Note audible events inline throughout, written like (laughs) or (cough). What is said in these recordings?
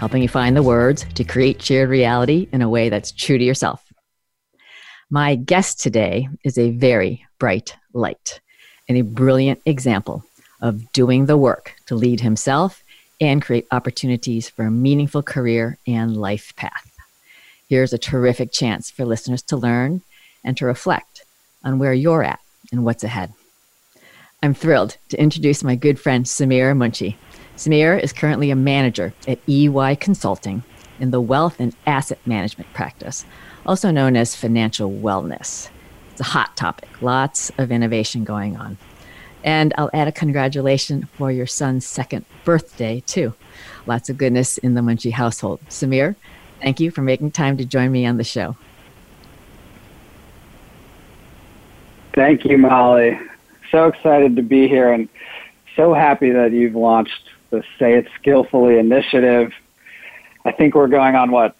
helping you find the words to create shared reality in a way that's true to yourself. My guest today is a very bright light and a brilliant example of doing the work to lead himself and create opportunities for a meaningful career and life path. Here's a terrific chance for listeners to learn and to reflect on where you're at and what's ahead. I'm thrilled to introduce my good friend Samir Munshi. Samir is currently a manager at EY Consulting in the wealth and asset management practice, also known as financial wellness. It's a hot topic, lots of innovation going on. And I'll add a congratulation for your son's second birthday, too. Lots of goodness in the Munshi household. Samir, thank you for making time to join me on the show. Thank you, Molly. So excited to be here and so happy that you've launched the Say It Skillfully initiative. I think we're going on what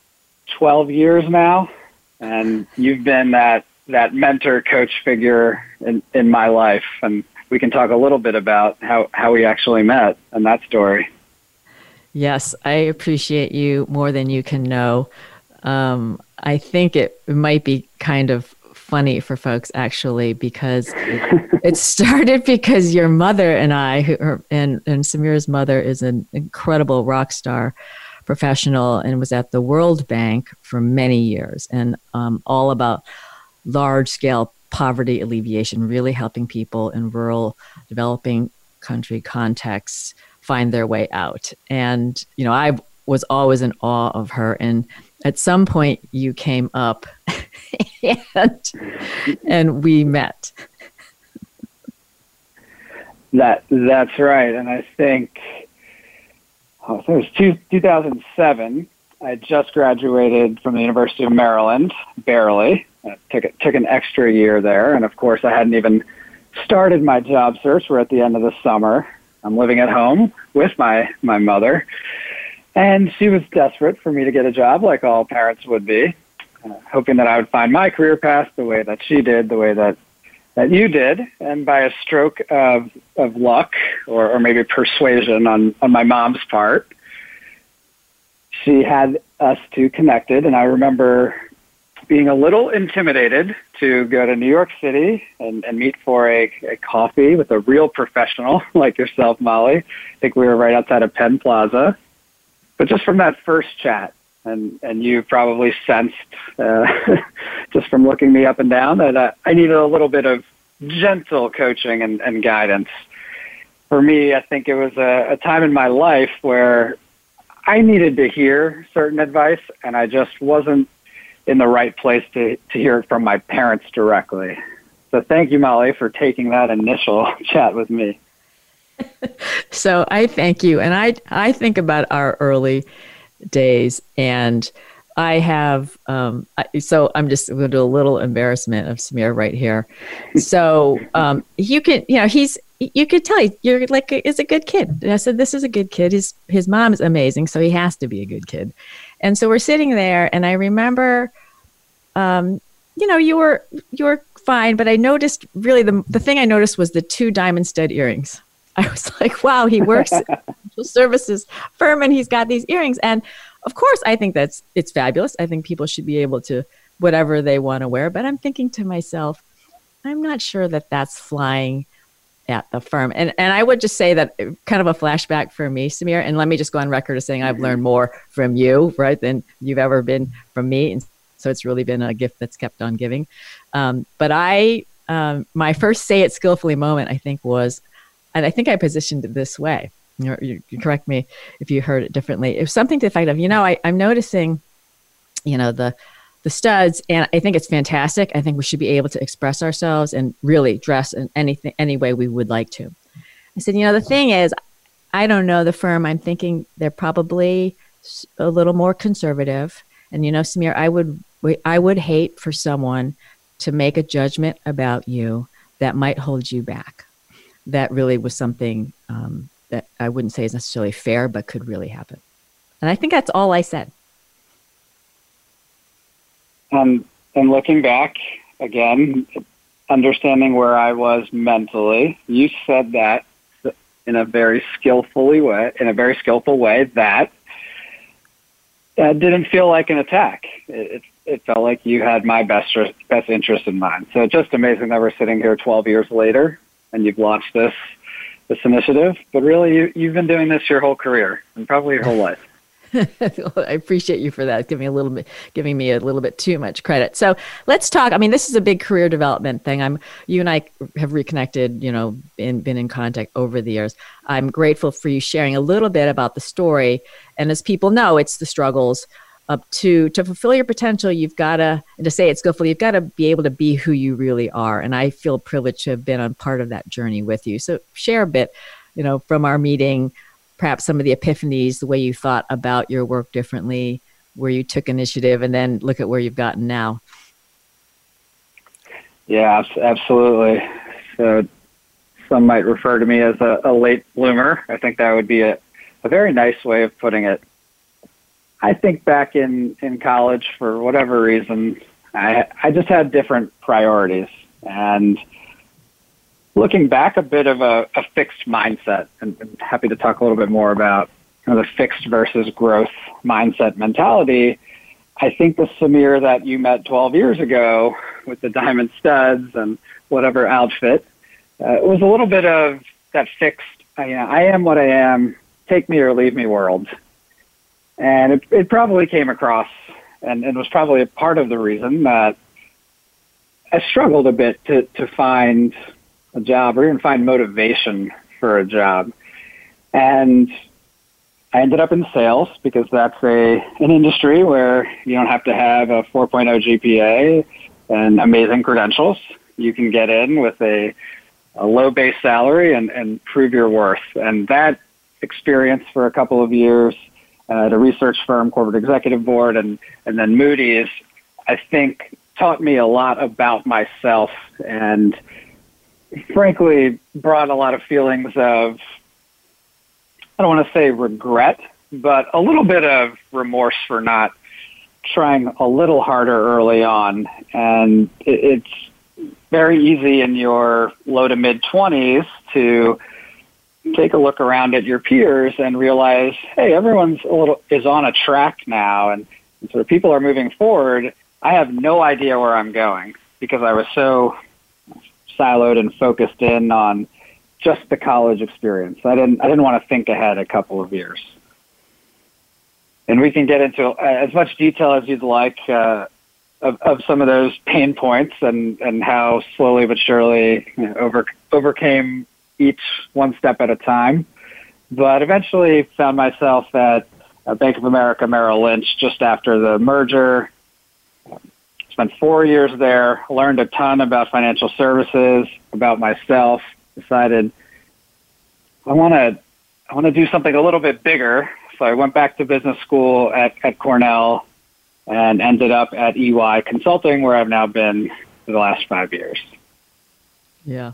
12 years now, and you've been that that mentor coach figure in, in my life, and we can talk a little bit about how, how we actually met and that story. Yes, I appreciate you more than you can know. Um, I think it might be kind of funny for folks actually because (laughs) it, started because your mother and I, who are, and and Samir's mother is an incredible rock star professional and was at the World Bank for many years and um, all about large scale poverty alleviation, really helping people in rural developing country contexts find their way out. And you know, I was always in awe of her and at some point you came up (laughs) and, and we met. That that's right, and I think oh, it was two, 2007. I just graduated from the University of Maryland, barely. I took it took an extra year there, and of course, I hadn't even started my job search. We're at the end of the summer. I'm living at home with my my mother, and she was desperate for me to get a job, like all parents would be, uh, hoping that I would find my career path the way that she did, the way that that you did, and by a stroke of of luck or, or maybe persuasion on on my mom's part, she had us two connected. And I remember being a little intimidated to go to New York City and, and meet for a, a coffee with a real professional (laughs) like yourself, Molly. I think we were right outside of Penn Plaza but just from that first chat, and and you probably sensed uh, (laughs) just from looking me up and down that uh, I needed a little bit of gentle coaching and, and guidance. For me, I think it was a, a time in my life where I needed to hear certain advice, and I just wasn't in the right place to, to hear it from my parents directly. So thank you, Molly, for taking that initial (laughs) chat with me so I thank you. And I, I think about our early days and I have, um, so I'm just going to do a little embarrassment of Samir right here. So um, you can, you know, he's, you could tell you're like, is a good kid. And I said, this is a good kid. His, his mom is amazing. So he has to be a good kid. And so we're sitting there and I remember, um, you know, you were, you were fine, but I noticed really the, the thing I noticed was the two diamond stud earrings. I was (laughs) like, wow, he works (laughs) services firm and he's got these earrings. And of course, I think that's it's fabulous. I think people should be able to whatever they want to wear. But I'm thinking to myself, I'm not sure that that's flying at the firm. And and I would just say that uh, kind of a flashback for me, Samir. And let me just go on record as saying I've learned more from you, right, than you've ever been from me. And so it's really been a gift that's kept on giving. Um, but I, um, my first say it skillfully moment, I think, was and I think I positioned it this way. You, you, you correct me if you heard it differently. It was something to the effect of, you know, I, I'm noticing, you know, the the studs, and I think it's fantastic. I think we should be able to express ourselves and really dress in anything any way we would like to. I said, you know, the thing is, I don't know the firm. I'm thinking they're probably a little more conservative, And you know, Samir, I would I would hate for someone to make a judgment about you that might hold you back. That really was something um, that I wouldn't say is necessarily fair, but could really happen. And I think that's all I said. Um, and looking back again, understanding where I was mentally, you said that in a very skillfully way, in a very skillful way that that didn't feel like an attack. It, it felt like you had my best best interest in mind. So just amazing that we're sitting here 12 years later and you've launched this this initiative. But really, you, you've been doing this your whole career and probably your whole (laughs) life. I appreciate you for that, giving a little bit, giving me a little bit too much credit. So let's talk. I mean, this is a big career development thing. I'm, you and I have reconnected, you know, been been in contact over the years. I'm grateful for you sharing a little bit about the story. And as people know, it's the struggles up to to fulfill your potential. You've got to, and to say it skillfully, you've got to be able to be who you really are. And I feel privileged to have been on part of that journey with you. So share a bit, you know, from our meeting perhaps some of the epiphanies, the way you thought about your work differently, where you took initiative, and then look at where you've gotten now. Yeah, absolutely. So some might refer to me as a, a late bloomer. I think that would be a, a very nice way of putting it. I think back in, in college, for whatever reason, I, I just had different priorities. And looking back, a bit of a, a fixed mindset, and, and happy to talk a little bit more about the fixed versus growth mindset mentality. I think the Samir that you met 12 years ago with the diamond studs and whatever outfit uh, was a little bit of that fixed, you know, I am what I am, take me or leave me world. And it, it probably came across and, and was probably a part of the reason that I struggled a bit to, to find a job or even find motivation for a job. And I ended up in sales because that's a an industry where you don't have to have a 4.0 GPA and amazing credentials. You can get in with a, a low base salary and, and prove your worth. And that experience for a couple of years Uh, at a research firm, corporate executive board, and, and then Moody's, I think taught me a lot about myself and frankly brought a lot of feelings of I don't want to say regret, but a little bit of remorse for not trying a little harder early on. And it's very easy in your low to mid 20s to take a look around at your peers and realize, hey, everyone's a little is on a track now, and, and sort of people are moving forward. I have no idea where I'm going because I was so siloed and focused in on just the college experience. I didn't I didn't want to think ahead a couple of years. And we can get into uh, as much detail as you'd like uh, of, of some of those pain points and, and how slowly but surely you know, over, overcame each one step at a time. But eventually found myself at uh, Bank of America Merrill Lynch just after the merger spent four years there, learned a ton about financial services, about myself, decided I want to I want to do something a little bit bigger. So I went back to business school at, at Cornell and ended up at EY Consulting, where I've now been for the last five years. Yeah.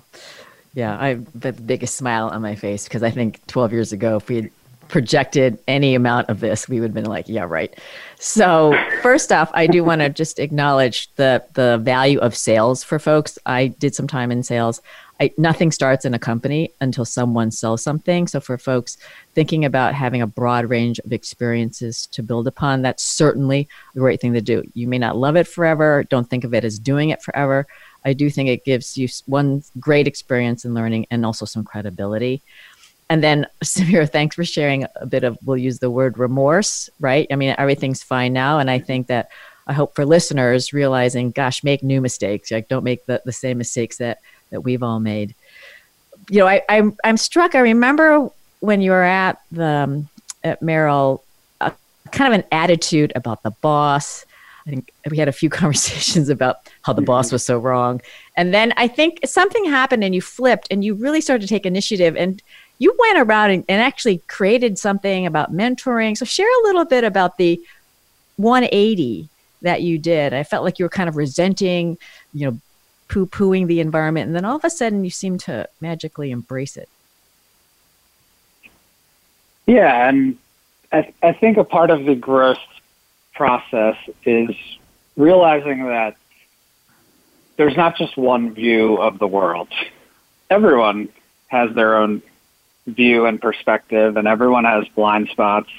Yeah, I've the biggest smile on my face because I think 12 years ago, if we had projected any amount of this, we would have been like, yeah, right. So (laughs) first off, I do want to just acknowledge the the value of sales for folks. I did some time in sales. I, nothing starts in a company until someone sells something. So for folks thinking about having a broad range of experiences to build upon, that's certainly a great thing to do. You may not love it forever. Don't think of it as doing it forever. I do think it gives you one great experience in learning and also some credibility. And then, (laughs) Samir, thanks for sharing a bit of, we'll use the word remorse, right? I mean, everything's fine now. And I think that I hope for listeners realizing, gosh, make new mistakes. Like, don't make the, the same mistakes that, that we've all made. You know, I, I'm, I'm struck. I remember when you were at the, um, at Merrill, uh, kind of an attitude about the boss. I think we had a few (laughs) conversations about how the boss was so wrong. And then I think something happened and you flipped and you really started to take initiative. And you went around and, and actually created something about mentoring. So share a little bit about the 180 that you did. I felt like you were kind of resenting, you know, poo pooing the environment. And then all of a sudden you seemed to magically embrace it. Yeah. And I, I think a part of the growth process is realizing that there's not just one view of the world. Everyone has their own view and perspective, and everyone has blind spots.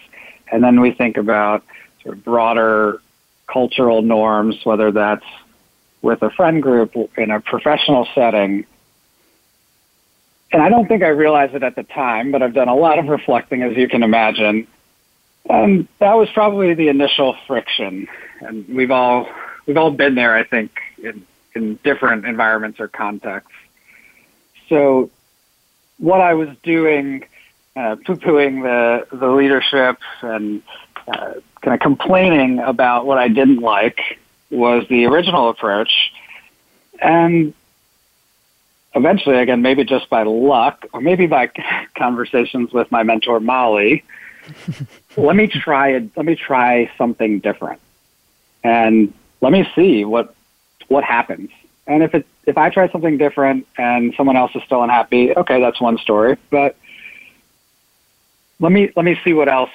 And then we think about sort of broader cultural norms, whether that's with a friend group in a professional setting. And I don't think I realized it at the time, but I've done a lot of reflecting, as you can imagine. And that was probably the initial friction. And we've all we've all been there, I think, in, in different environments or contexts. So what I was doing, uh, poo-pooing the, the leadership and uh, kind of complaining about what I didn't like was the original approach. And eventually, again, maybe just by luck or maybe by (laughs) conversations with my mentor, Molly, (laughs) let me try it. Let me try something different and let me see what, what happens. And if it, if I try something different and someone else is still unhappy, okay, that's one story. But let me, let me see what else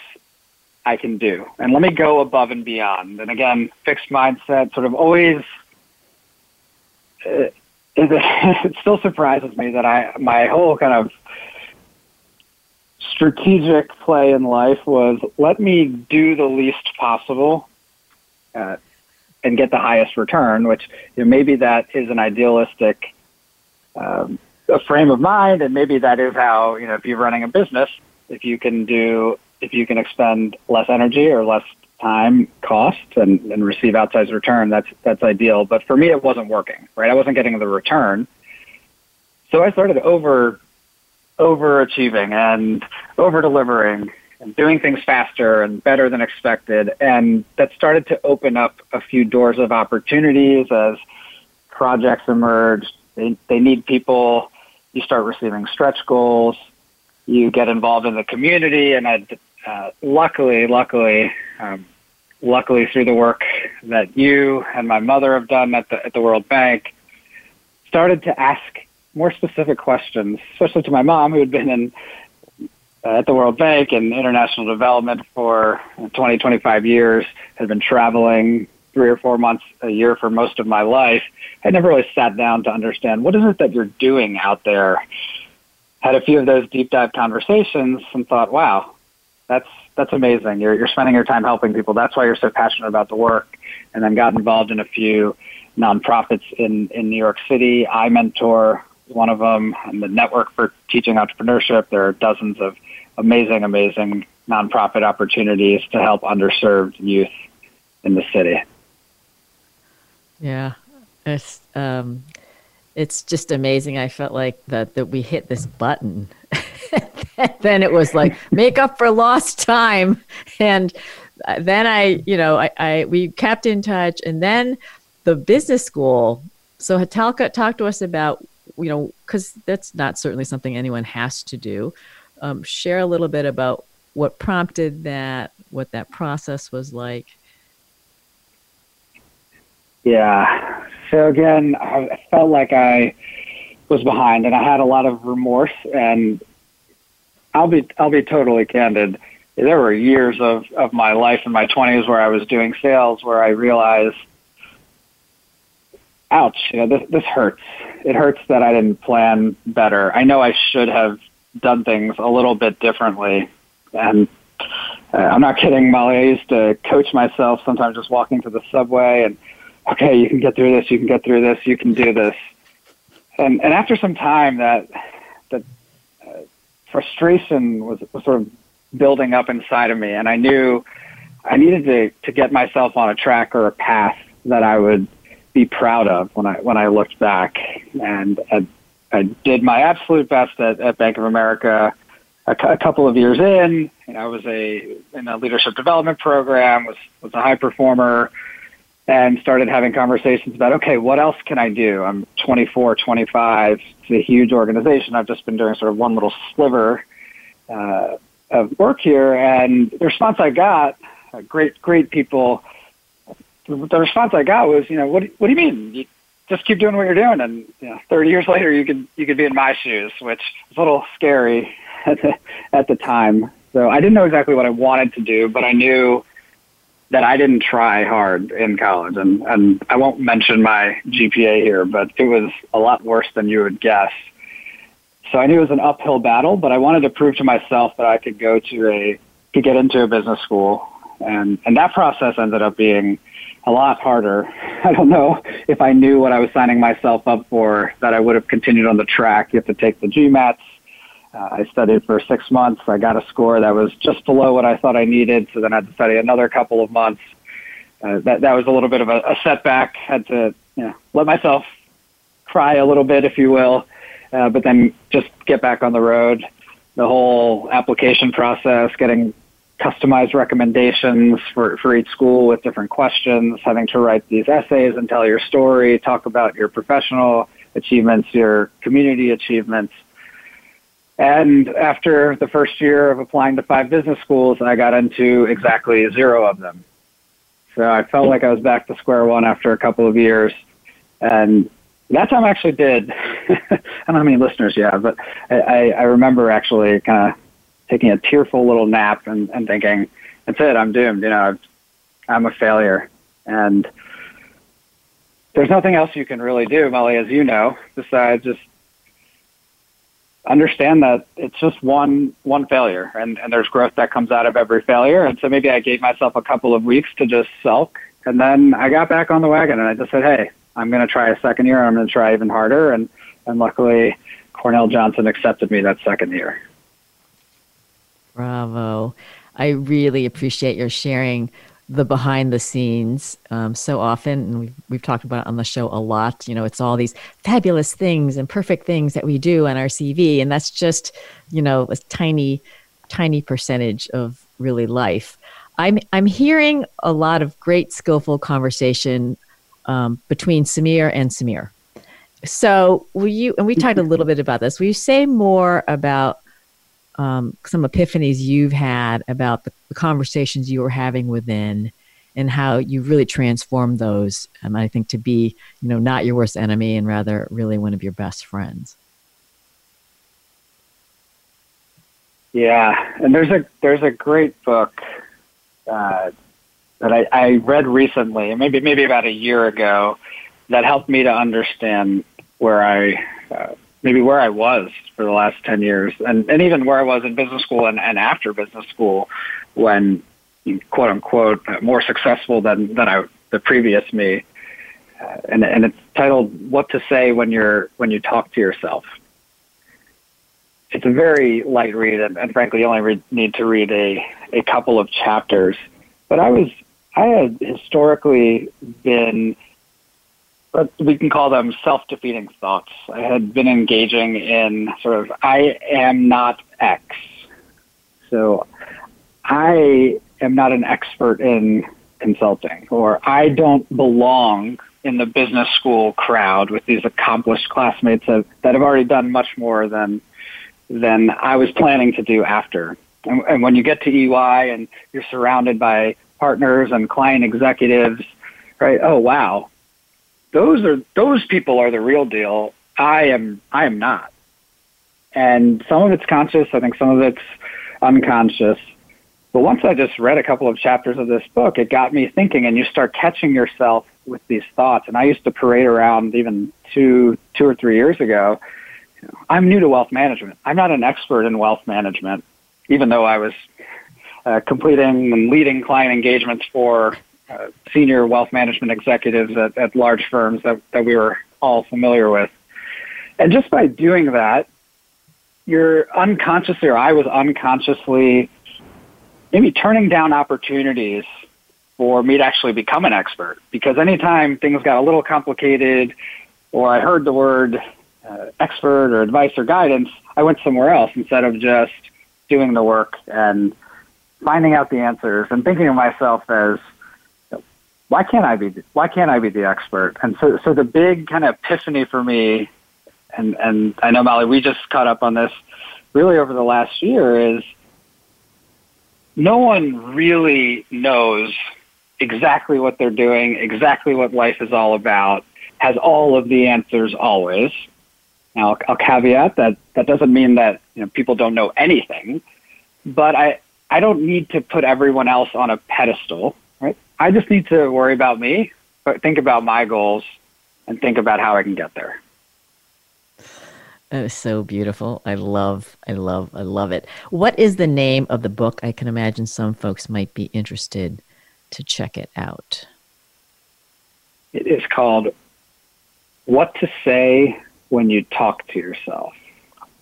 I can do. And let me go above and beyond. And again, fixed mindset sort of always, it, uh, (laughs) it still surprises me that I, my whole kind of strategic play in life was let me do the least possible uh, and get the highest return, which you know, maybe that is an idealistic um, a frame of mind, and maybe that is how you know if you're running a business, if you can do if you can expend less energy or less time cost and, and receive outsized return, that's that's ideal. But for me, it wasn't working. Right, I wasn't getting the return. So I started over overachieving and over delivering and doing things faster and better than expected. And that started to open up a few doors of opportunities as projects emerged. They, they need people. You start receiving stretch goals. You get involved in the community, and I uh, luckily, luckily, um, luckily through the work that you and my mother have done at the at the World Bank, started to ask more specific questions, especially to my mom, who had been in uh, at the World Bank and international development for 20, 25 years, had been traveling three or four months a year for most of my life. I never really sat down to understand what is it that you're doing out there. Had a few of those deep dive conversations and thought, wow, that's that's amazing. You're you're spending your time helping people. That's why you're so passionate about the work. And then got involved in a few nonprofits in in New York City. I mentor one of them, and the Network for Teaching Entrepreneurship. There are dozens of amazing, amazing nonprofit opportunities to help underserved youth in the city. Yeah, it's um, it's just amazing. I felt like that that we hit this button (laughs) then it was like make up for lost time and then i you know I, I we kept in touch and then the business school so hatalka talked to us about you know because that's not certainly something anyone has to do. Um, share a little bit about what prompted that what that process was like. Yeah. So again i felt like i was behind and i had a lot of remorse and I'll be I'll be totally candid. There were years of, of my life in my twenties where I was doing sales where I realized, ouch, you know, this this hurts. It hurts that I didn't plan better. I know I should have done things a little bit differently, and uh, I'm not kidding, Molly. I used to coach myself sometimes just walking to the subway and, okay, you can get through this, you can get through this, you can do this. And and after some time, that that uh, frustration was, was sort of building up inside of me, and I knew I needed to to get myself on a track or a path that I would be proud of when I when I looked back. And I, I did my absolute best at, at Bank of America. A, couple of years in, and I was a in a leadership development program. was was a high performer and started having conversations about, okay, what else can I do? I'm 24, 25. It's a huge organization. I've just been doing sort of one little sliver uh, of work here. And the response I got uh, great, great people. The response I got was, you know, what, what do you mean? You just keep doing what you're doing, and you know, 30 years later, you could you could be in my shoes, which is a little scary (laughs) at the at the time. So I didn't know exactly what I wanted to do, but I knew that I didn't try hard in college, and and I won't mention my GPA here, but it was a lot worse than you would guess. So I knew it was an uphill battle, but I wanted to prove to myself that I could go to a could get into a business school, and and that process ended up being a lot harder. (laughs) I don't know if I knew what I was signing myself up for that I would have continued on the track. You have to take the GMATs. Uh, I studied for six months. I got a score that was just below what I thought I needed, so then I had to study another couple of months. Uh, that that was a little bit of a, a setback. Had to you know let myself cry a little bit, if you will, uh, but then just get back on the road. The whole application process, getting customized recommendations for, for each school with different questions, having to write these essays and tell your story, talk about your professional achievements, your community achievements. And after the first year of applying to five business schools, I got into exactly zero of them. So I felt like I was back to square one after a couple of years. And that time I actually did. (laughs) I don't know how many listeners you have, but I, I remember actually kind of taking a tearful little nap and, and thinking, that's it, I'm doomed. You know, I'm a failure. And there's nothing else you can really do, Molly, as you know, besides just understand that it's just one one failure and, and there's growth that comes out of every failure. And so maybe I gave myself a couple of weeks to just sulk and then I got back on the wagon and I just said, Hey, I'm gonna try a second year, I'm gonna try even harder and, and luckily Cornell Johnson accepted me that second year. Bravo. I really appreciate your sharing the behind the scenes um, so often and we've, we've talked about it on the show a lot you know it's all these fabulous things and perfect things that we do on our cv and that's just you know a tiny tiny percentage of really life. I'm i'm hearing a lot of great skillful conversation um, between samir and samir. So will you and we talked a little bit about this. Will you say more about um, some epiphanies you've had about the, the, conversations you were having within and how you really transformed those and i think to be you know not your worst enemy and rather really one of your best friends. Yeah and there's a there's a great book uh, that I, I read recently maybe maybe about a year ago that helped me to understand where i uh, maybe where I was for the last 10 years and, and even where I was in business school and, and after business school when quote unquote more successful than, than I, the previous me. Uh, and, and it's titled what to say when you're, when you talk to yourself. It's a very light read and, and frankly you only need to read a, a couple of chapters, but I was, I had historically been we can call them self-defeating thoughts. I had been engaging in sort of I am not X. So I am not an expert in consulting or I don't belong in the business school crowd with these accomplished classmates that, have already done much more than than I was planning to do after. And, and when you get to EY and you're surrounded by partners and client executives, right? Oh wow, those are those people are the real deal. I am I am not. And some of it's conscious, I think some of it's unconscious. But once I just read a couple of chapters of this book, it got me thinking and you start catching yourself with these thoughts. And I used to parade around even two two or three years ago. I'm new to wealth management. I'm not an expert in wealth management, even though I was uh, completing and leading client engagements for uh, senior wealth management executives at, at large firms that, that we were all familiar with. And just by doing that, you're unconsciously, or I was unconsciously, maybe turning down opportunities for me to actually become an expert. Because anytime things got a little complicated, or I heard the word uh, expert or advice or guidance, I went somewhere else instead of just doing the work and finding out the answers and thinking of myself as why can't I be why can't I be the expert? And so so the big kind of epiphany for me, and and I know Molly, we just caught up on this really over the last year is no one really knows exactly what they're doing, exactly what life is all about, has all of the answers always. Now, I'll, I'll caveat that that doesn't mean that you know, people don't know anything, but I, I don't need to put everyone else on a pedestal, right? I just need to worry about me, but think about my goals and think about how I can get there. That is so beautiful. I love, I love, I love it. What is the name of the book? I can imagine some folks might be interested to check it out. It is called What to Say When You Talk to Yourself.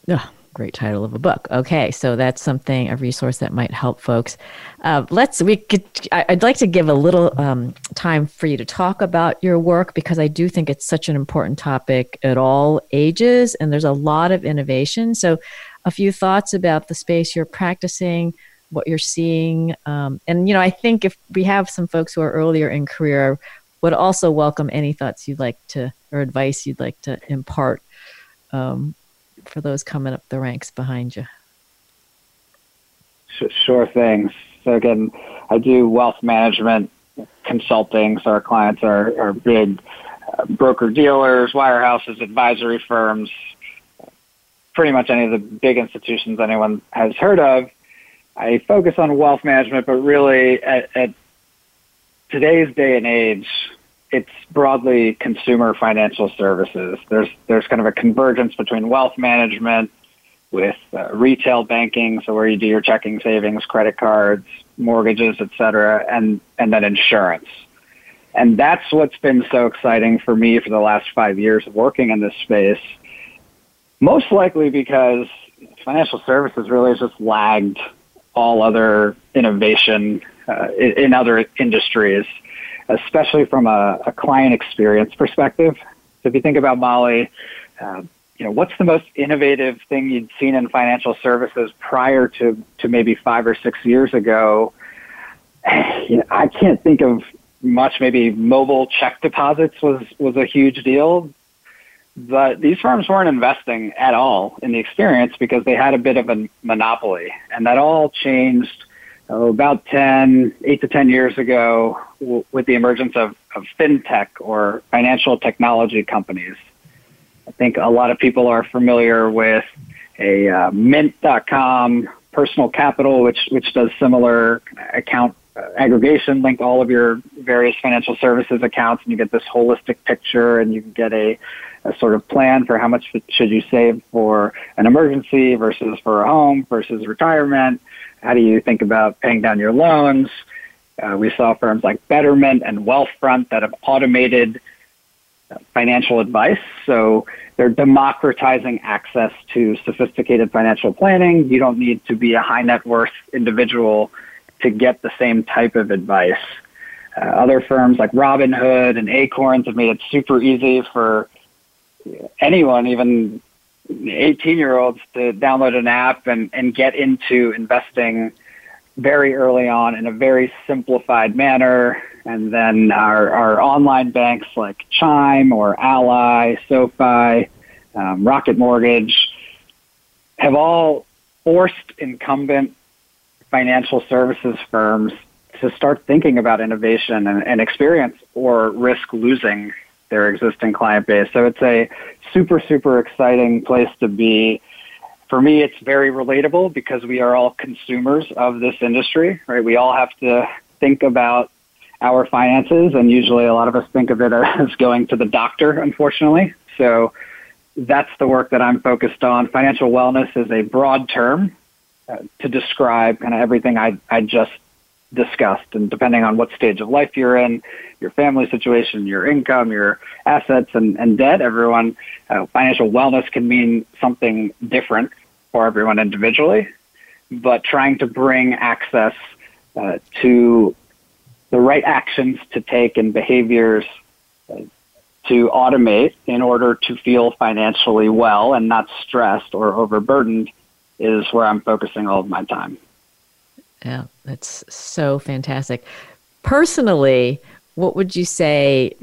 Oh, great title of a book. Okay, so that's something a resource that might help folks. Uh, let's we could. I'd like to give a little um, time for you to talk about your work because I do think it's such an important topic at all ages, and there's a lot of innovation. So, a few thoughts about the space you're practicing, what you're seeing, um, and you know, I think if we have some folks who are earlier in career, would also welcome any thoughts you'd like to or advice you'd like to impart. Um, for those coming up the ranks behind you? Sure thing. So again, I do wealth management consulting. So our clients are, are big uh, broker dealers, wirehouses, advisory firms, pretty much any of the big institutions anyone has heard of. I focus on wealth management, but really at, at today's day and age, it's broadly consumer financial services. There's there's kind of a convergence between wealth management with uh, retail banking, so where you do your checking, savings, credit cards, mortgages, et cetera, and and then insurance. And that's what's been so exciting for me for the last five years of working in this space. Most likely because financial services really has just lagged all other innovation uh, in, in other industries especially from a, a client experience perspective. So if you think about Molly, uh, you know, what's the most innovative thing you'd seen in financial services prior to, to maybe five or six years ago? (sighs) You know, I can't think of much. Maybe mobile check deposits was, was a huge deal, but these firms weren't investing at all in the experience because they had a bit of a monopoly, and that all changed oh, about 10, 8 to 10 years ago w- with the emergence of, of fintech or financial technology companies. I think a lot of people are familiar with a uh, mint.com personal capital, which, which does similar account uh, aggregation, link all of your various financial services accounts, and you get this holistic picture, and you can get a, a sort of plan for how much should you save for an emergency versus for a home versus retirement how do you think about paying down your loans? Uh, we saw firms like Betterment and Wealthfront that have automated uh, financial advice. So they're democratizing access to sophisticated financial planning. You don't need to be a high net worth individual to get the same type of advice. Uh, other firms like Robinhood and Acorns have made it super easy for anyone, even 18 year olds to download an app and, and get into investing very early on in a very simplified manner. And then our, our online banks like Chime or Ally, SoFi, um, Rocket Mortgage have all forced incumbent financial services firms to start thinking about innovation and, and experience or risk losing their existing client base. So it's a super, super exciting place to be. For me, it's very relatable because we are all consumers of this industry, right? We all have to think about our finances, and usually a lot of us think of it (laughs) as going to the doctor, unfortunately. So that's the work that I'm focused on. Financial wellness is a broad term uh, to describe kind of everything I, I just discussed. And depending on what stage of life you're in, your family situation, your income, your assets, and, and debt, everyone, uh, financial wellness can mean something different for everyone individually. But trying to bring access uh, to the right actions to take and behaviors uh, to automate in order to feel financially well and not stressed or overburdened is where I'm focusing all of my time. Yeah, that's so fantastic. Personally, what would you say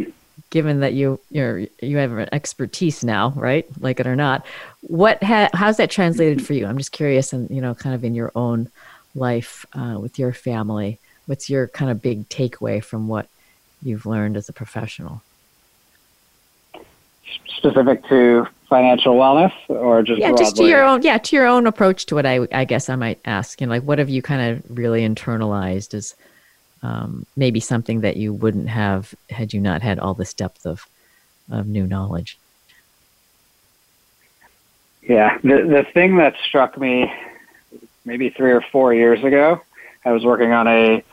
given that you you're you have an expertise now right like it or not what ha- how's that translated for you i'm just curious and you know kind of in your own life uh, with your family? What's your kind of big takeaway from what you've learned as a professional? Specific to financial wellness, or just yeah, broadly? just to your own yeah to your own approach to it. I I guess I might ask, you know, like what have you kind of really internalized as um, maybe something that you wouldn't have had you not had all this depth of of new knowledge. Yeah, the the thing that struck me maybe three or four years ago, I was working on a,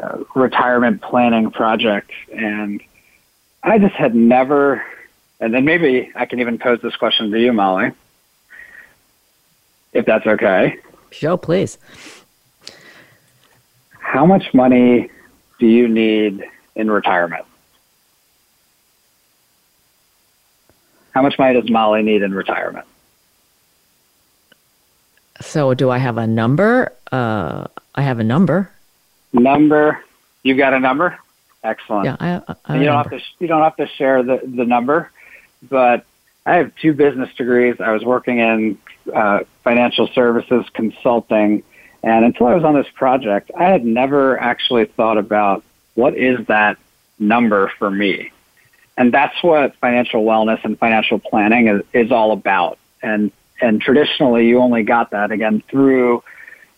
a retirement planning project, and I just had never. And then maybe I can even pose this question to you, Molly, if that's okay. Show, please. How much money do you need in retirement? How much money does Molly need in retirement? So, do I have a number? Uh, I have a number. Number. You got a number? Excellent. Yeah, I, I you don't have to. You don't have to share the the number, but I have two business degrees. I was working in uh, financial services consulting, and until I was on this project, I had never actually thought about what is that number for me. And that's what financial wellness and financial planning is, is all about. And and traditionally, you only got that again through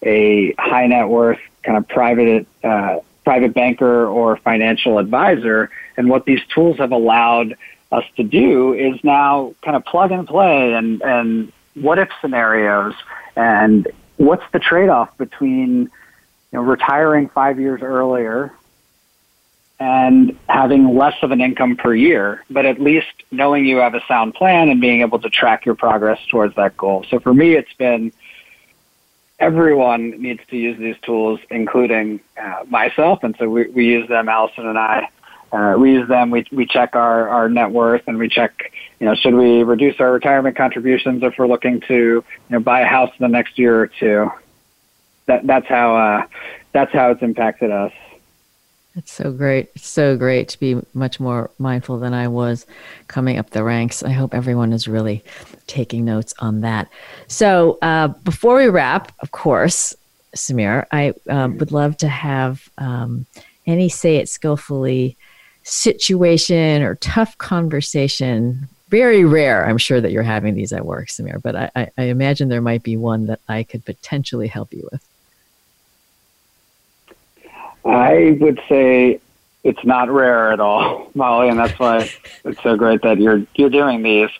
a high net worth kind of private uh, private banker or financial advisor. And what these tools have allowed us to do is now kind of plug and play and and what if scenarios and what's the trade off between you know retiring five years earlier and having less of an income per year, but at least knowing you have a sound plan and being able to track your progress towards that goal. So for me, it's been everyone needs to use these tools, including uh, myself. And so we, we use them, Allison and I. Uh, we use them. We we check our, our net worth and we check, you know, should we reduce our retirement contributions if we're looking to, you know, buy a house in the next year or two. That that's how uh, that's how it's impacted us. It's so great. It's so great to be much more mindful than I was coming up the ranks. I hope everyone is really taking notes on that. So, uh, before we wrap, of course, Samir, I um, would love to have um, any say it skillfully situation or tough conversation. Very rare, I'm sure that you're having these at work, Samir, but I, I, I imagine there might be one that I could potentially help you with. I would say it's not rare at all, (laughs) Molly, and that's why it's so great that you're you're doing these.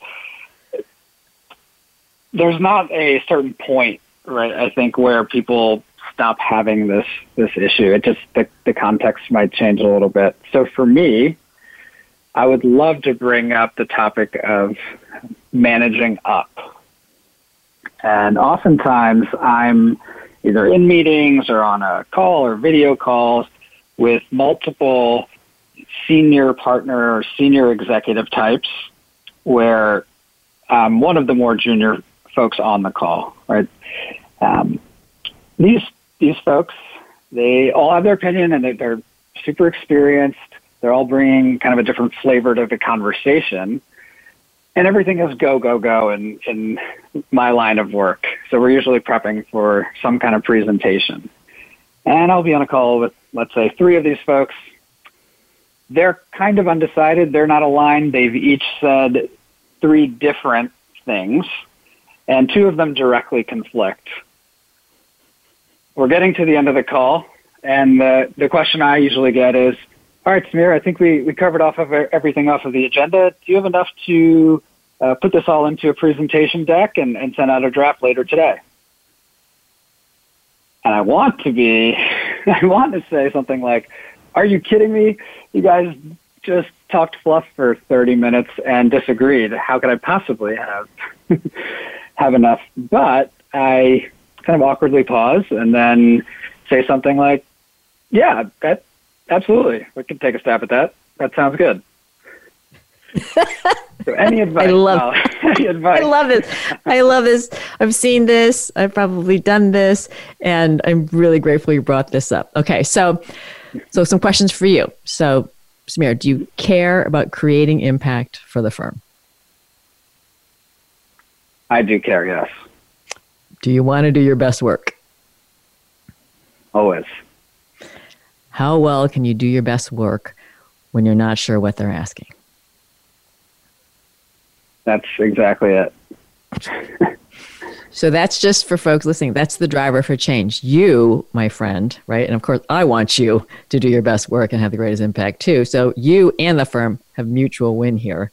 There's not a certain point, right? I think where people stop having this this issue. It just the the context might change a little bit. So for me, I would love to bring up the topic of managing up. And oftentimes I'm either in meetings or on a call or video calls with multiple senior partner or senior executive types where um, one of the more junior folks on the call, right? Um, these these folks, they all have their opinion and they're, super experienced. They're all bringing kind of a different flavor to the conversation and everything is go go go in in my line of work. So we're usually prepping for some kind of presentation, and I'll be on a call with let's say three of these folks. They're kind of undecided. They're not aligned. They've each said three different things, and two of them directly conflict. We're getting to the end of the call, and the the question I usually get is, all right, Samir, I think we, we covered off of everything off of the agenda. Do you have enough to uh, put this all into a presentation deck and, and send out a draft later today? And I want to be, (laughs) I want to say something like, are you kidding me? You guys just talked fluff for 30 minutes and disagreed. How could I possibly have, (laughs) have enough? But I kind of awkwardly pause and then say something like, yeah, that Absolutely. We can take a stab at that. That sounds good. (laughs) so any advice? (laughs) I love, any advice? I love this. I love this. I've seen this. I've probably done this, and I'm really grateful you brought this up. Okay, so so some questions for you. So, Samir, do you care about creating impact for the firm? I do care. Yes. Do you want to do your best work? always. How well can you do your best work when you're not sure what they're asking? That's exactly it. so that's just for folks listening. That's the driver for change. You, my friend, right? And of course, I want you to do your best work and have the greatest impact too. So you and the firm have mutual win here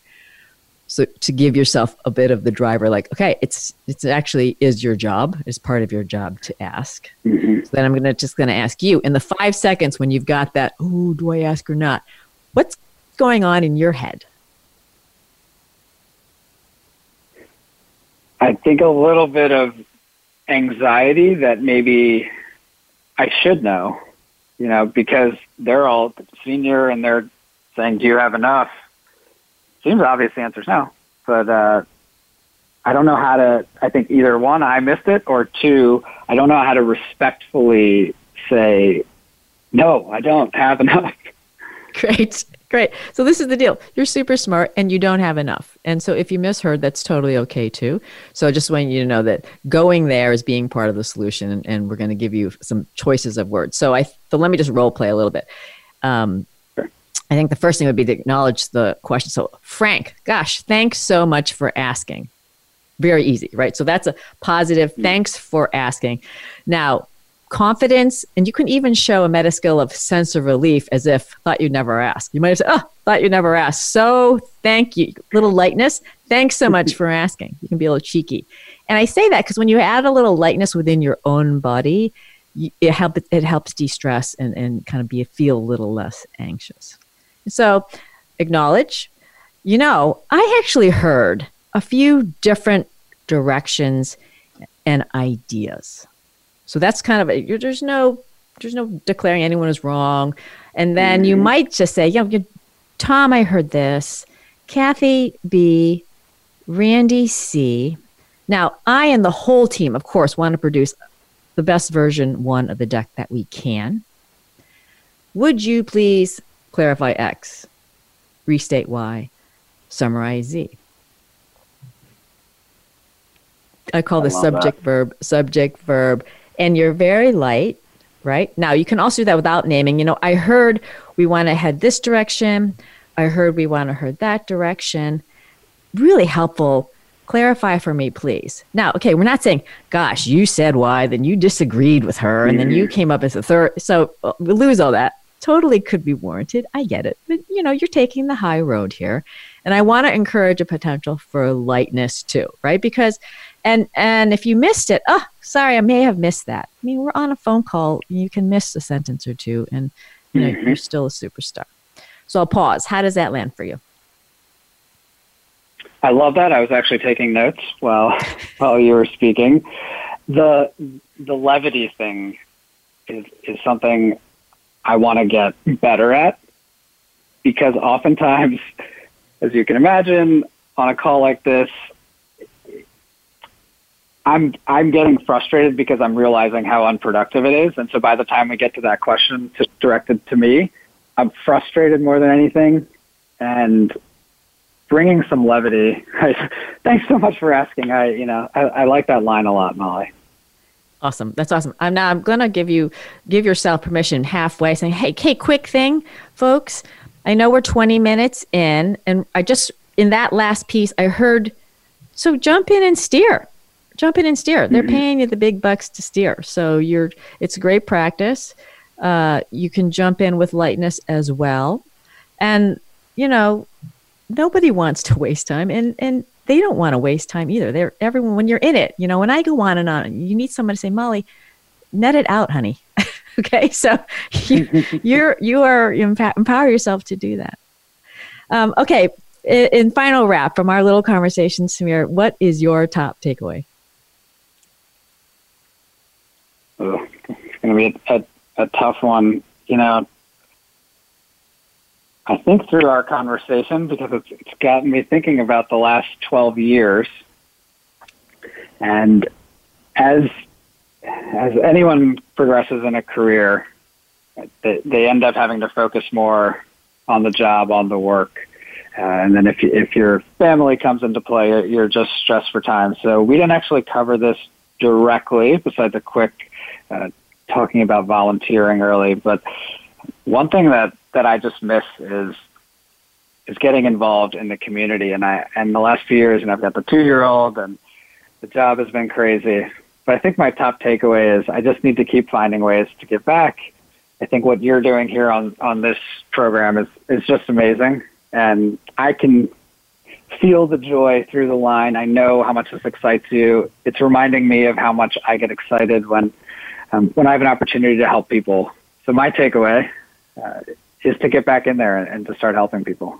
so to give yourself a bit of the driver like okay it's it's actually is your job is part of your job to ask. Mm-hmm. so then i'm gonna just gonna ask you in the five seconds when you've got that oh do i ask or not? What's going on in your head? I think a little bit of anxiety that maybe i should know you know because they're all senior and they're saying do you have enough seems obvious the answer is no. But uh, I don't know how to. I think either one, I missed it, or two, I don't know how to respectfully say, no, I don't have enough. (laughs) Great. Great. So this is the deal. You're super smart and you don't have enough. And so if you misheard, that's totally okay too. So I just want you to know that going there is being part of the solution and, and we're going to give you some choices of words. So I so let me just role play a little bit. Um, I think the first thing would be to acknowledge the question. So, Frank, gosh, thanks so much for asking. Very easy, right? So that's a positive. Mm. Thanks for asking. Now, confidence, and you can even show a meta skill of sense of relief as if thought you'd never ask. You might have said, Oh, thought you'd never ask. So thank you. Little lightness. Thanks so much for asking. You can be a little cheeky. And I say that because when you add a little lightness within your own body, it, help, it helps de stress and, and kind of be feel a little less anxious. So, acknowledge. You know, I actually heard a few different directions and ideas. So that's kind of a, there's no there's no declaring anyone is wrong. And then you mm-hmm. might just say, yeah, you know, Tom, I heard this. Kathy B, Randy C. Now, I and the whole team, of course, want to produce the best version one of the deck that we can. Would you please clarify X, restate Y, summarize Z. I call this subject that. verb, subject verb, and you're very light, right? Now you can also do that without naming. You know, I heard we want to head this direction. I heard we want to head that direction. Really helpful. Clarify for me, please. Now, okay, we're not saying, gosh, you said why, then you disagreed with her, and then you came up as a third. So uh, we lose all that totally could be warranted. I get it. But, you know, you're taking the high road here. And I want to encourage a potential for lightness too, right? Because, and, and if you missed it, oh, sorry, I may have missed that. I mean, we're on a phone call. You can miss a sentence or two and, you know, mm-hmm. you're still a superstar. So I'll pause. How does that land for you? I love that. I was actually taking notes while (laughs) while you were speaking. The the levity thing is is something I want to get better at because oftentimes, as you can imagine, on a call like this, I'm I'm getting frustrated because I'm realizing how unproductive it is, and so by the time we get to that question to, directed to me, I'm frustrated more than anything, and bringing some levity. (laughs) I, thanks so much for asking. I you know I, I like that line a lot, Molly. Awesome. That's awesome. I'm now I'm gonna give you give yourself permission halfway saying, Hey, Kate, quick thing, folks. I know we're 20 minutes in, and I just in that last piece I heard so jump in and steer. Jump in and steer. They're mm-hmm. paying you the big bucks to steer. So you're it's great practice. Uh, you can jump in with lightness as well. And, you know, nobody wants to waste time and and they don't want to waste time either. They're everyone when you're in it. You know, when I go on and on, you need someone to say, Molly, net it out, honey. (laughs) okay, so (laughs) you, you're you are empower yourself to do that. Um, okay, in, in, final wrap from our little conversation, Samir, what is your top takeaway? It's going to be a, a, a tough one. You know, I think through our conversation, because it's, it's gotten me thinking about the last 12 years. And as, as anyone progresses in a career, they, they end up having to focus more on the job, on the work. Uh, and then if, you, if your family comes into play, you're just stressed for time. So we didn't actually cover this directly, besides a quick uh, talking about volunteering early, but one thing that, that I just miss is is getting involved in the community. And I and the last few years, and I've got the two year old, and the job has been crazy. But I think my top takeaway is I just need to keep finding ways to give back. I think what you're doing here on on this program is is just amazing, and I can feel the joy through the line. I know how much this excites you. It's reminding me of how much I get excited when um, when I have an opportunity to help people. So my takeaway uh, is to get back in there and, and to start helping people.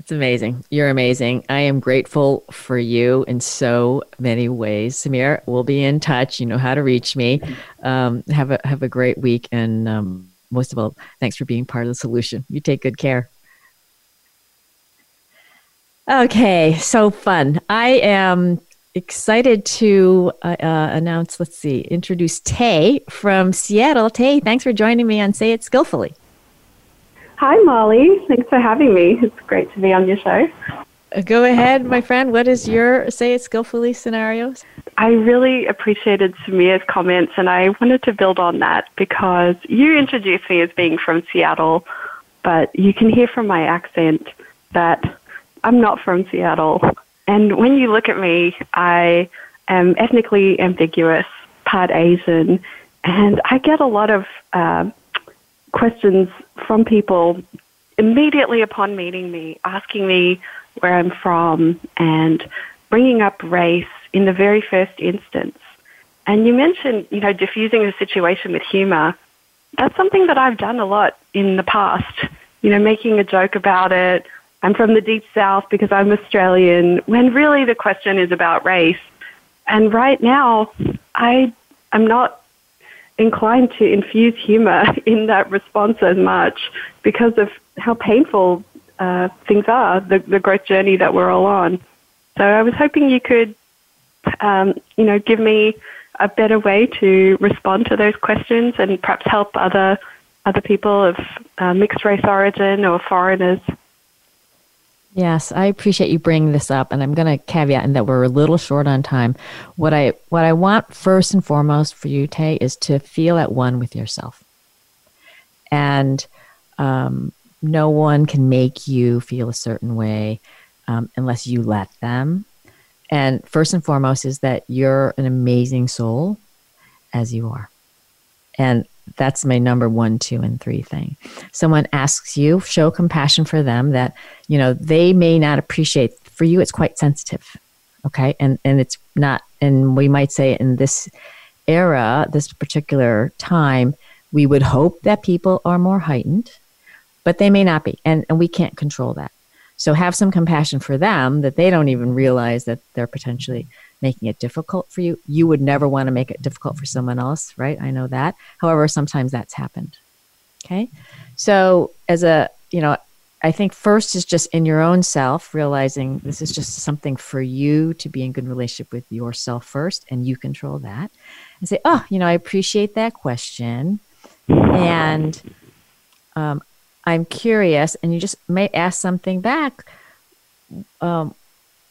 It's amazing. You're amazing. I am grateful for you in so many ways. Samir, we'll be in touch. You know how to reach me. Um, have a have a great week, and um, most of all, thanks for being part of the solution. You take good care. Okay, so fun. I am excited to uh, uh, announce, let's see, introduce Tay from Seattle. Tay, thanks for joining me on Say It Skillfully. Hi, Molly. Thanks for having me. It's great to be on your show. Uh, go ahead, my friend. What is your Say It Skillfully scenarios? I really appreciated Samir's comments, and I wanted to build on that because you introduced me as being from Seattle, but you can hear from my accent that I'm not from Seattle. And when you look at me, I am ethnically ambiguous, part Asian, and I get a lot of uh, questions from people immediately upon meeting me, asking me where I'm from and bringing up race in the very first instance. And you mentioned, you know, diffusing the situation with humor. That's something that I've done a lot in the past, you know, making a joke about it, I'm from the deep south because I'm Australian, when really the question is about race. And right now, I am not inclined to infuse humor (laughs) in that response as much because of how painful uh, things are, the, the growth journey that we're all on. So I was hoping you could, um, you know, give me a better way to respond to those questions and perhaps help other other people of uh, mixed race origin or foreigners Yes, I appreciate you bringing this up, and I'm going to caveat in that we're a little short on time. What I what I want first and foremost for you, Tay, is to feel at one with yourself, and um, no one can make you feel a certain way um, unless you let them. And first and foremost is that you're an amazing soul, as you are, and that's my number one, two, and three thing. Someone asks you, show compassion for them that, you know, they may not appreciate. For you, it's quite sensitive. Okay. And, and it's not, and we might say in this era, this particular time, we would hope that people are more heightened, but they may not be. And, and we can't control that. So have some compassion for them that they don't even realize that they're potentially making it difficult for you. You would never want to make it difficult for someone else, right? I know that. However, sometimes that's happened. Okay. So, as a, you know, I think first is just in your own self, realizing this is just something for you to be in good relationship with yourself first, and you control that. And say, oh, you know, I appreciate that question. And um, I'm curious, and you just may ask something back. Um,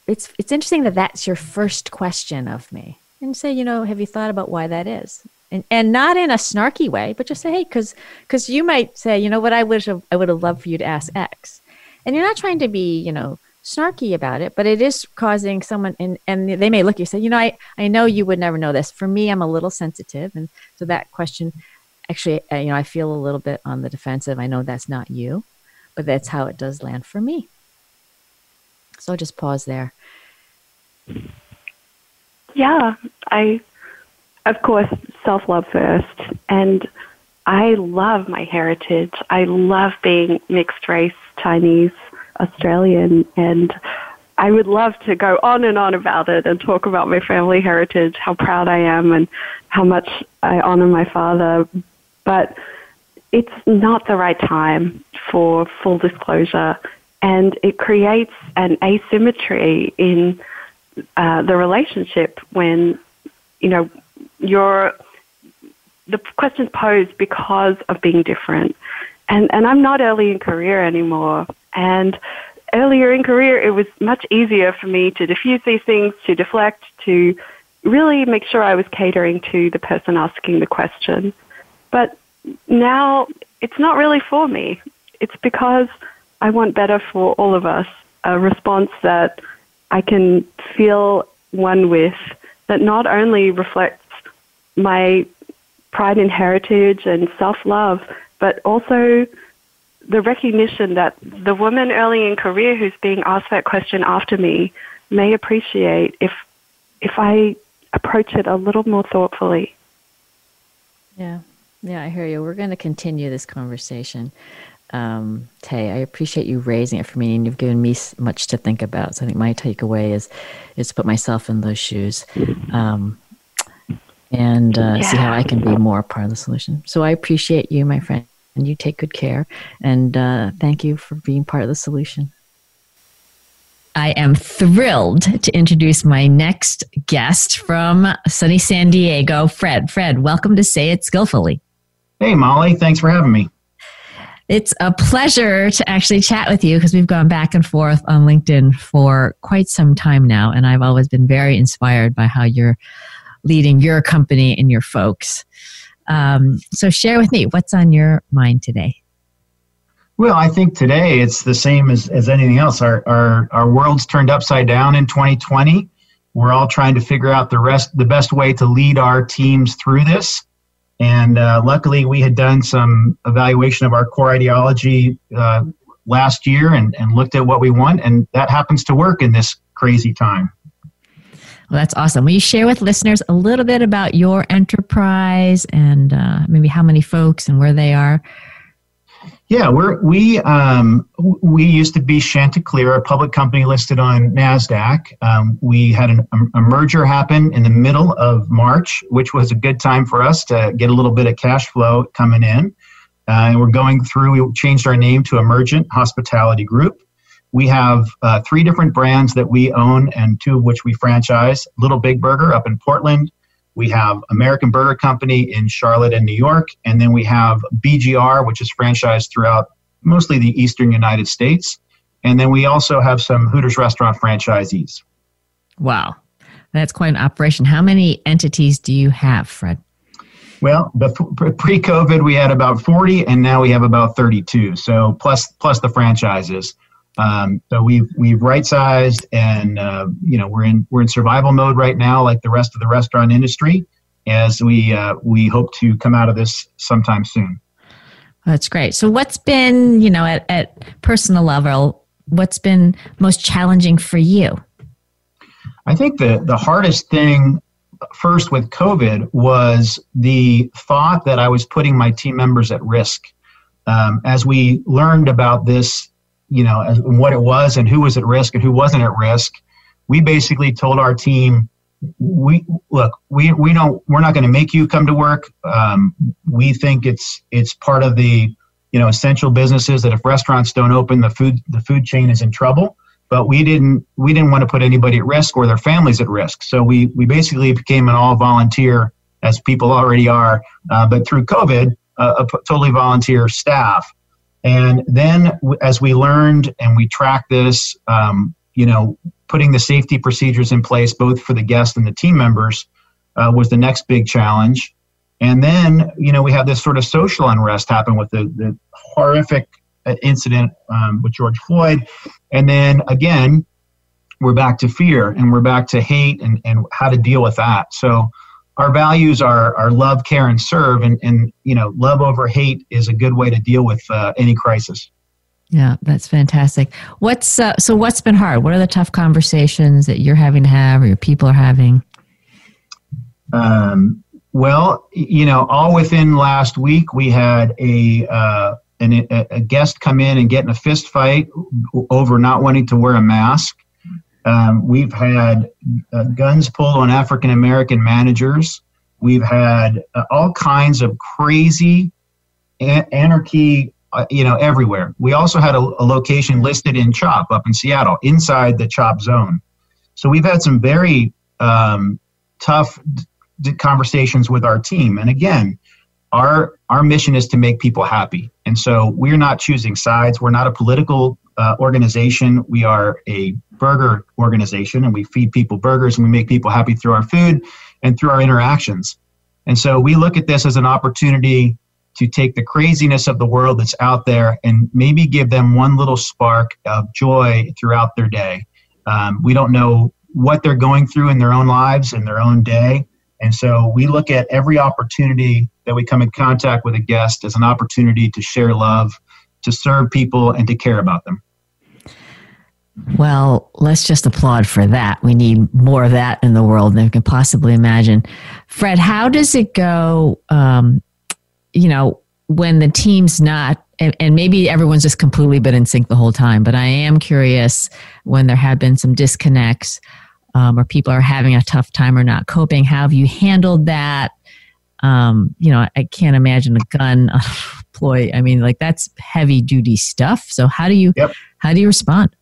it's it's interesting that that's your first question of me. And say you know have you thought about why that is? And and not in a snarky way but just say hey because because you might say you know what i wish i would have loved for you to ask x. And you're not trying to be you know snarky about it but it is causing someone and and they may look at you and say you know i i know you would never know this. For me i'm a little sensitive. And so that question actually uh, you know i feel a little bit on the defensive. I know that's not you but that's how it does land for me so I'll just pause there. Yeah, I, of course, self love first. And I love my heritage. I love being mixed race, Chinese, Australian, and I would love to go on and on about it and talk about my family heritage, how proud I am, and how much I honor my father. But it's not the right time for full disclosure and it creates an asymmetry in uh, the relationship when you know you're the questions posed because of being different and and I'm not early in career anymore and earlier in career it was much easier for me to diffuse these things to deflect to really make sure I was catering to the person asking the question. But now it's not really for me. It's because I want better for all of us, a response that I can feel one with, that not only reflects my pride in heritage and self love, but also the recognition that the woman early in career who's being asked that question after me may appreciate if if I approach it a little more thoughtfully. Yeah, yeah, I hear you. We're going to continue this conversation. Um, Tay, I appreciate you raising it for me, and you've given me much to think about. So I think my takeaway is is to put myself in those shoes, um, and uh, yeah. see how I can be more part of the solution. So I appreciate you, my friend, and you take good care. And uh, thank you for being part of the solution. I am thrilled to introduce my next guest from sunny San Diego, Fred. Fred, welcome to Say It Skillfully. Hey, Molly. Thanks for having me. It's a pleasure to actually chat with you because we've gone back and forth on LinkedIn for quite some time now. And I've always been very inspired by how you're leading your company and your folks. Um, so, share with me what's on your mind today. Well, I think today it's the same as, as anything else. Our, our, our world's turned upside down in 2020. We're all trying to figure out the rest, the best way to lead our teams through this. And uh, luckily, we had done some evaluation of our core ideology uh, last year and, and looked at what we want, and that happens to work in this crazy time. Well, that's awesome. Will you share with listeners a little bit about your enterprise and uh, maybe how many folks and where they are? Yeah, we're we um, we used to be Chanticleer, a public company listed on Nasdaq. Um, we had an, a merger happen in the middle of March, which was a good time for us to get a little bit of cash flow coming in. Uh, and we're going through. We changed our name to Emergent Hospitality Group. We have uh, three different brands that we own, and two of which we franchise. Little Big Burger up in Portland, we have American Burger Company in Charlotte and New York, and then we have BGR, which is franchised throughout mostly the eastern United States. And then we also have some Hooters restaurant franchisees. Wow. That's quite an operation. How many entities do you have, Fred? Well, pre COVID, we had about 40, and now we have about 32. So plus plus the franchises. Um, so we've we've right sized, and uh, you know we're in we're in survival mode right now, like the rest of the restaurant industry, as we uh, we hope to come out of this sometime soon. That's great. So, what's been you know at, at personal level, what's been most challenging for you? I think the the hardest thing first with COVID was the thought that I was putting my team members at risk. Um, as we learned about this you know, as, what it was and who was at risk and who wasn't at risk. We basically told our team, we look, we we don't, we're not going to make you come to work. Um, we think it's it's part of the you know essential businesses that if restaurants don't open, the food the food chain is in trouble. But we didn't we didn't want to put anybody at risk or their families at risk. So we we basically became an all volunteer, as people already are, uh, but through COVID, uh, a totally volunteer staff. And then as we learned and we tracked this, um, you know, putting the safety procedures in place, both for the guests and the team members, uh, was the next big challenge. And then, you know, we had this sort of social unrest happen with the, the horrific uh, incident um, with George Floyd. And then again, we're back to fear and we're back to hate and, and how to deal with that. So, our values are, are love, care, and serve. And, and, you know, love over hate is a good way to deal with uh, any crisis. Yeah, that's fantastic. What's uh, so? What's been hard? What are the tough conversations that you're having to have, or your people are having? Um, well, you know, all within last week, we had a uh, an, a guest come in and get in a fist fight over not wanting to wear a mask. Um, we've had uh, guns pulled on African American managers. We've had uh, all kinds of crazy anarchy, uh, you know, everywhere. We also had a, a, location listed in CHOP up in Seattle, inside the CHOP zone. So we've had some very um, tough d- conversations with our team. And again, our our mission is to make people happy. And so we're not choosing sides. We're not a political uh, organization. We are a burger organization, and we feed people burgers and we make people happy through our food and through our interactions. And so we look at this as an opportunity to take the craziness of the world that's out there and maybe give them one little spark of joy throughout their day. Um, we don't know what they're going through in their own lives in their own day. And so we look at every opportunity that we come in contact with a guest as an opportunity to share love, to serve people, and to care about them. Well, let's just applaud for that. We need more of that in the world than we can possibly imagine. Fred, how does it go? Um, you know, when the team's not, and, and, maybe everyone's just completely been in sync the whole time, but I am curious when there have been some disconnects um, or people are having a tough time or not coping. How have you handled that? Um, you know, I can't imagine a gun employee. (laughs) I mean, like that's heavy duty stuff. So how do you yep. how do you respond?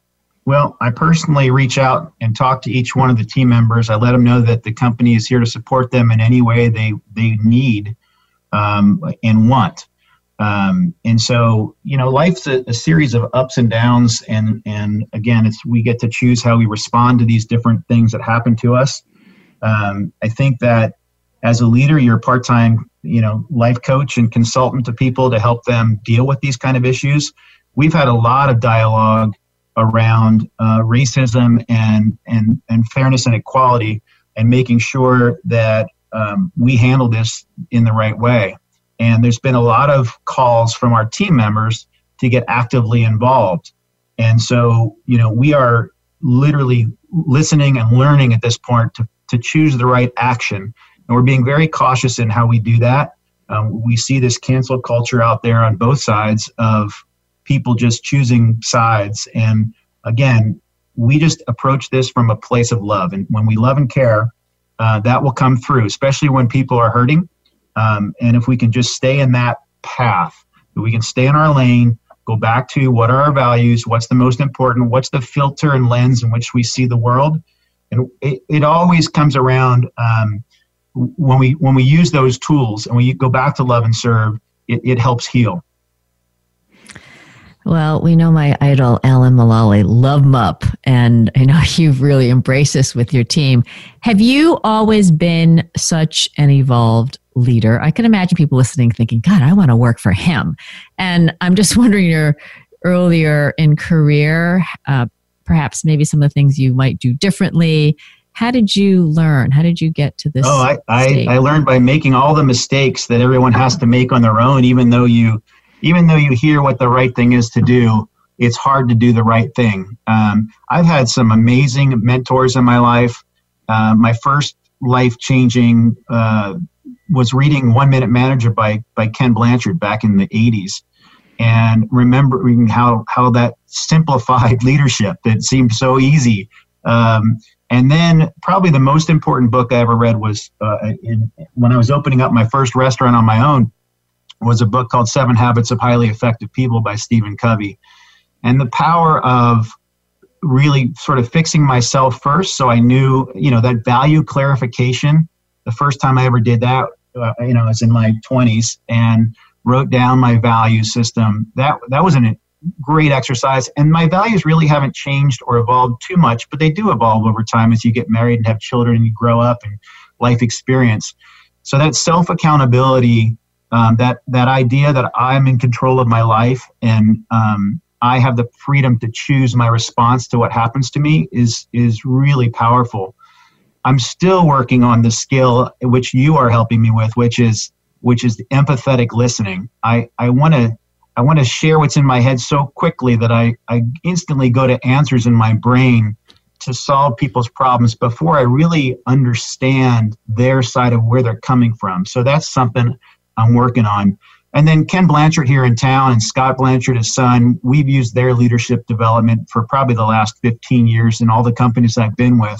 Well, I personally reach out and talk to each one of the team members. I let them know that the company is here to support them in any way they they need um, and want. Um, and so, you know, life's a, a, series of ups and downs, and and again, it's we get to choose how we respond to these different things that happen to us. Um, I think that as a leader, you're a part-time, you know, life coach and consultant to people to help them deal with these kind of issues. We've had a lot of dialogue around uh, racism and and and fairness and equality, and making sure that um, we handle this in the right way. And there's been a lot of calls from our team members to get actively involved. And so, you know, we are literally listening and learning at this point to, to choose the right action. And we're being very cautious in how we do that. Um, we see this cancel culture out there on both sides of people just choosing sides. And again, we just approach this from a place of love. And when we love and care, uh, that will come through, especially when people are hurting. Um, and if we can just stay in that path, we can stay in our lane, go back to what are our values, what's the most important, what's the filter and lens in which we see the world. And it, it always comes around um, when we when we use those tools and we go back to love and serve, it, it helps heal. Well, we know my idol, Alan Mulally, love him up. And I know (laughs) you've really embraced this with your team. Have you always been such an evolved leader? I can imagine people listening thinking, God, I want to work for him. And I'm just (laughs) wondering your earlier in career, uh, perhaps maybe some of the things you might do differently. How did you learn? How did you get to this? Oh, I, I, I learned by making all the mistakes that everyone has to make on their own, even though you even though you hear what the right thing is to do, it's hard to do the right thing. Um, I've had some amazing mentors in my life. Uh, my first life changing uh, was reading One Minute Manager by, by Ken Blanchard back in the 80s and remembering how, how that simplified (laughs) leadership. It seemed so easy. Um, and then, probably the most important book I ever read was uh, in, when I was opening up my first restaurant on my own was a book called Seven Habits of Highly Effective People by Stephen Covey. And the power of really sort of fixing myself first so I knew, you know, that value clarification. The first time I ever did that, uh, you know, I was in my 20s and wrote down my value system. That that was a great exercise and my values really haven't changed or evolved too much, but they do evolve over time as you get married and have children and you grow up and life experience. So that self accountability um, that that idea that I'm in control of my life and um, I have the freedom to choose my response to what happens to me is is really powerful. I'm still working on the skill which you are helping me with, which is which is empathetic listening. I I want to I want to share what's in my head so quickly that I I instantly go to answers in my brain to solve people's problems before I really understand their side of where they're coming from. So that's something I'm working on. And then Ken Blanchard here in town and Scott Blanchard, his son, we've used their leadership development for probably the last 15 years in all the companies I've been with.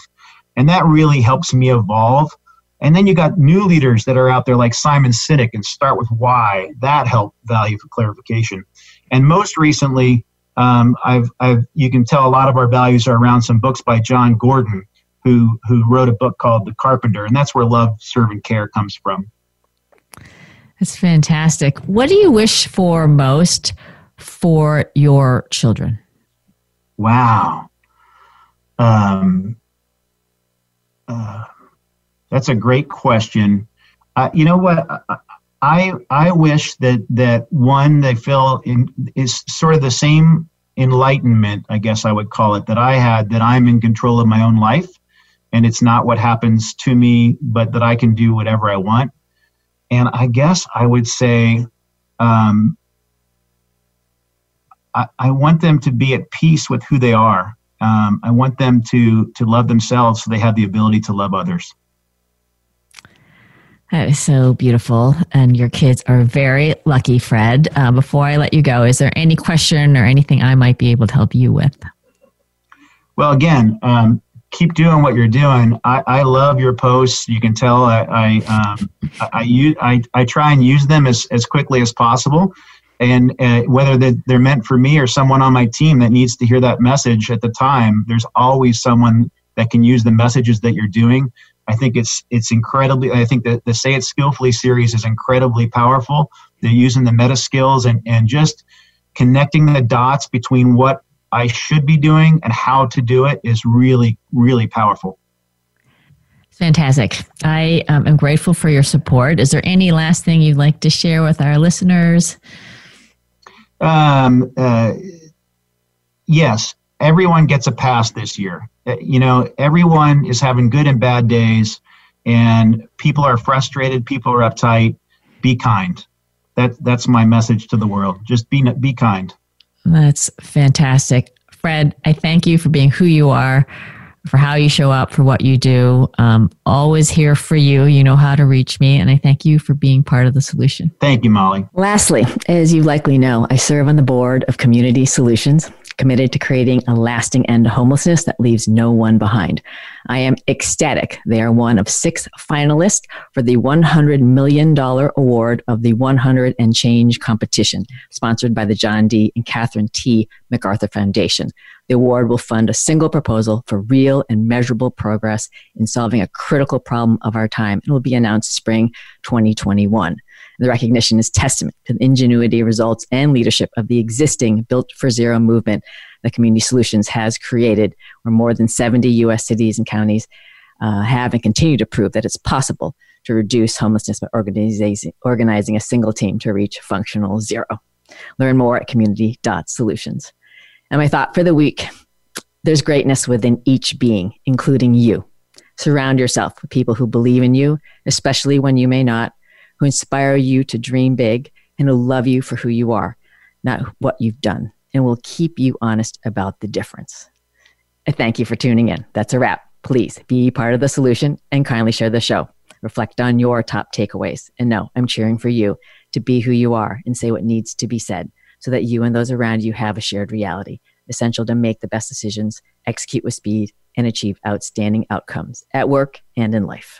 And that really helps me evolve. And then you got new leaders that are out there like Simon Sinek and start with why. That helped value for clarification. And most recently, um, I've, I've, you can tell a lot of our values are around some books by Jon Gordon, who, who wrote a book called The Carpenter. And that's where love, serve, and care comes from. That's fantastic. What do you wish for most for your children? Wow. Um, uh, that's a great question. Uh, you know what? I I wish that that one they feel in is sort of the same enlightenment, I guess I would call it, that I had that I'm in control of my own life, and it's not what happens to me, but that I can do whatever I want. And I guess I would say, um, I, I want them to be at peace with who they are. Um, I want them to to love themselves so they have the ability to love others. That is so beautiful. And your kids are very lucky, Fred. Uh, before I let you go, is there any question or anything I might be able to help you with? Well, again, um, keep doing what you're doing. I, I love your posts. You can tell I I, um, I, I, I, try and use them as, as quickly as possible. And uh, whether they're meant for me or someone on my team that needs to hear that message at the time, there's always someone that can use the messages that you're doing I think it's it's incredibly. I think that the Say It Skillfully series is incredibly powerful. They're using the meta skills and and just connecting the dots between what I should be doing and how to do it is really really powerful. Fantastic. I um, am grateful for your support. Is there any last thing you'd like to share with our listeners? Um, uh, yes, everyone gets a pass this year. Uh, you know, everyone is having good and bad days, and people are frustrated, people are uptight. Be kind. That that's my message to the world. Just be be kind. That's fantastic, Fred. I thank you for being who you are, for how you show up, for what you do. Um, always here for you. You know how to reach me, and I thank you for being part of the solution. Thank you, Molly. Lastly, as you likely know, I serve on the board of Community Solutions committed to creating a lasting end to homelessness that leaves no one behind. I am ecstatic. They are one of six finalists for the $100 million award of the 100 and Change competition, sponsored by the John D. and Catherine T. MacArthur Foundation. The award will fund a single proposal for real and measurable progress in solving a critical problem of our time and will be announced spring 2021. The recognition is testament to the ingenuity, results, and leadership of the existing Built for Zero movement that Community Solutions has created, where more than 70 U.S. cities and counties uh, have and continue to prove that it's possible to reduce homelessness by organizing, organizing a single team to reach functional zero. Learn more at community.solutions. And my thought for the week there's greatness within each being, including you. Surround yourself with people who believe in you, especially when you may not, who inspire you to dream big and who love you for who you are, not what you've done, and will keep you honest about the difference. Thank you for tuning in. That's a wrap. Please be part of the solution and kindly share the show. Reflect on your top takeaways. And no, I'm cheering for you to be who you are and say what needs to be said so that you and those around you have a shared reality, essential to make the best decisions, execute with speed, and achieve outstanding outcomes at work and in life.